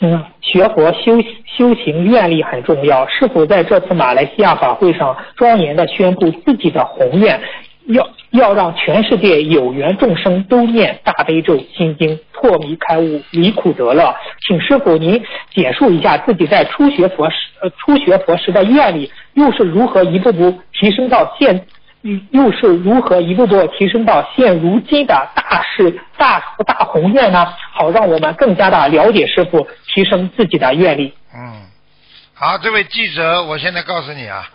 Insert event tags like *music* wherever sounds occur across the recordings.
嗯，学佛修修行愿力很重要。是否在这次马来西亚法会上庄严的宣布自己的宏愿，要要让全世界有缘众生都念大悲咒心经，破迷开悟，离苦得乐？请师傅您简述一下自己在初学佛时呃初学佛时的愿力，又是如何一步步提升到现。又是如何一步步提升到现如今的大事大大宏愿呢？好，让我们更加的了解师傅，提升自己的愿力。嗯，好，这位记者，我现在告诉你啊，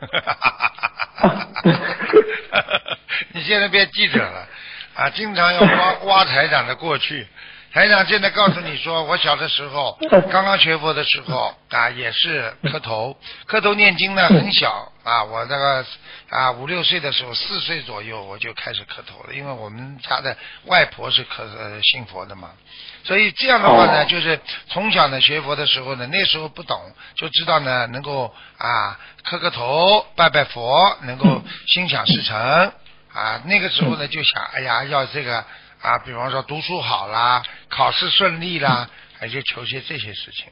*laughs* 你现在变记者了啊，经常要挖 *laughs* 挖台长的过去。台长现在告诉你说，我小的时候刚刚学佛的时候啊，也是磕头，磕头念经呢，很小啊，我这个啊五六岁的时候，四岁左右我就开始磕头了，因为我们家的外婆是磕呃信佛的嘛，所以这样的话呢，就是从小呢学佛的时候呢，那时候不懂，就知道呢能够啊磕个头拜拜佛，能够心想事成啊，那个时候呢就想，哎呀要这个。啊，比方说读书好啦，考试顺利啦，还就求些这些事情。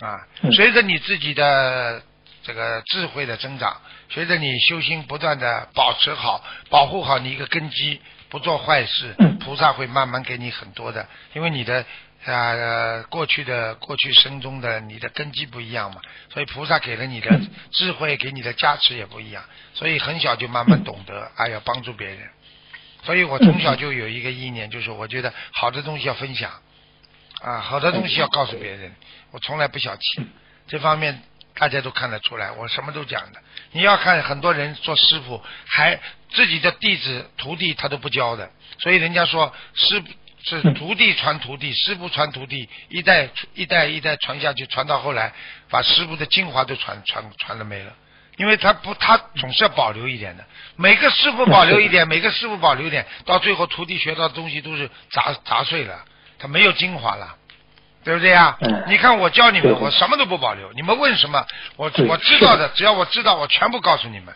啊，随着你自己的这个智慧的增长，随着你修心不断的保持好、保护好你一个根基，不做坏事，菩萨会慢慢给你很多的，因为你的啊过去的过去生中的你的根基不一样嘛，所以菩萨给了你的智慧，给你的加持也不一样，所以很小就慢慢懂得，哎要帮助别人。所以我从小就有一个意念，就是我觉得好的东西要分享，啊，好的东西要告诉别人。我从来不小气，这方面大家都看得出来，我什么都讲的。你要看很多人做师傅，还自己的弟子徒弟他都不教的，所以人家说师是徒弟传徒弟，师傅传徒弟，一代一代一代传下去，传到后来把师傅的精华都传传传了没了。因为他不，他总是要保留一点的。每个师傅保留一点，每个师傅保留一点，到最后徒弟学到的东西都是杂杂碎了，他没有精华了，对不对呀？你看我教你们，我什么都不保留，你们问什么，我我知道的，只要我知道，我全部告诉你们。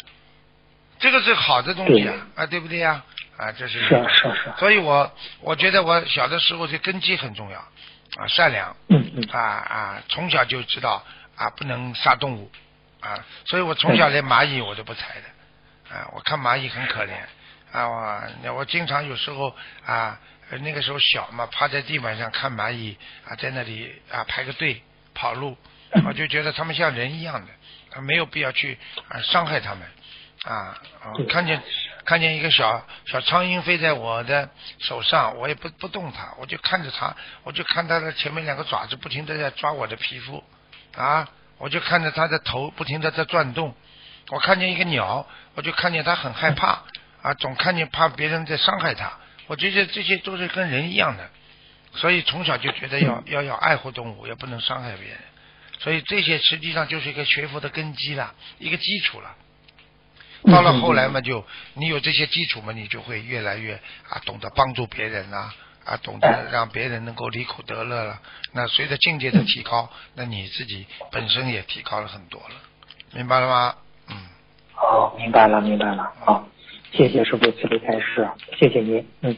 这个是好的东西啊，啊，对不对呀？啊，这是。是是是。所以我我觉得我小的时候这根基很重要啊，善良。嗯嗯。啊啊，从小就知道啊，不能杀动物。啊，所以我从小连蚂蚁我都不踩的，啊，我看蚂蚁很可怜，啊，我我经常有时候啊，那个时候小嘛，趴在地板上看蚂蚁啊，在那里啊排个队跑路，我就觉得他们像人一样的，啊没有必要去啊伤害他们，啊，看见看见一个小小苍蝇飞在我的手上，我也不不动它，我就看着它，我就看它的前面两个爪子不停的在抓我的皮肤，啊。我就看着它的头不停的在转动，我看见一个鸟，我就看见它很害怕啊，总看见怕别人在伤害他。我觉得这些都是跟人一样的，所以从小就觉得要要要爱护动物，也不能伤害别人。所以这些实际上就是一个学佛的根基了，一个基础了。到了后来嘛，就你有这些基础嘛，你就会越来越啊懂得帮助别人啊。啊，懂得让别人能够离苦得乐了，那随着境界的提高，那你自己本身也提高了很多了，明白了吗？嗯。好，明白了，明白了。好，谢谢师傅慈悲开示，谢谢您。嗯。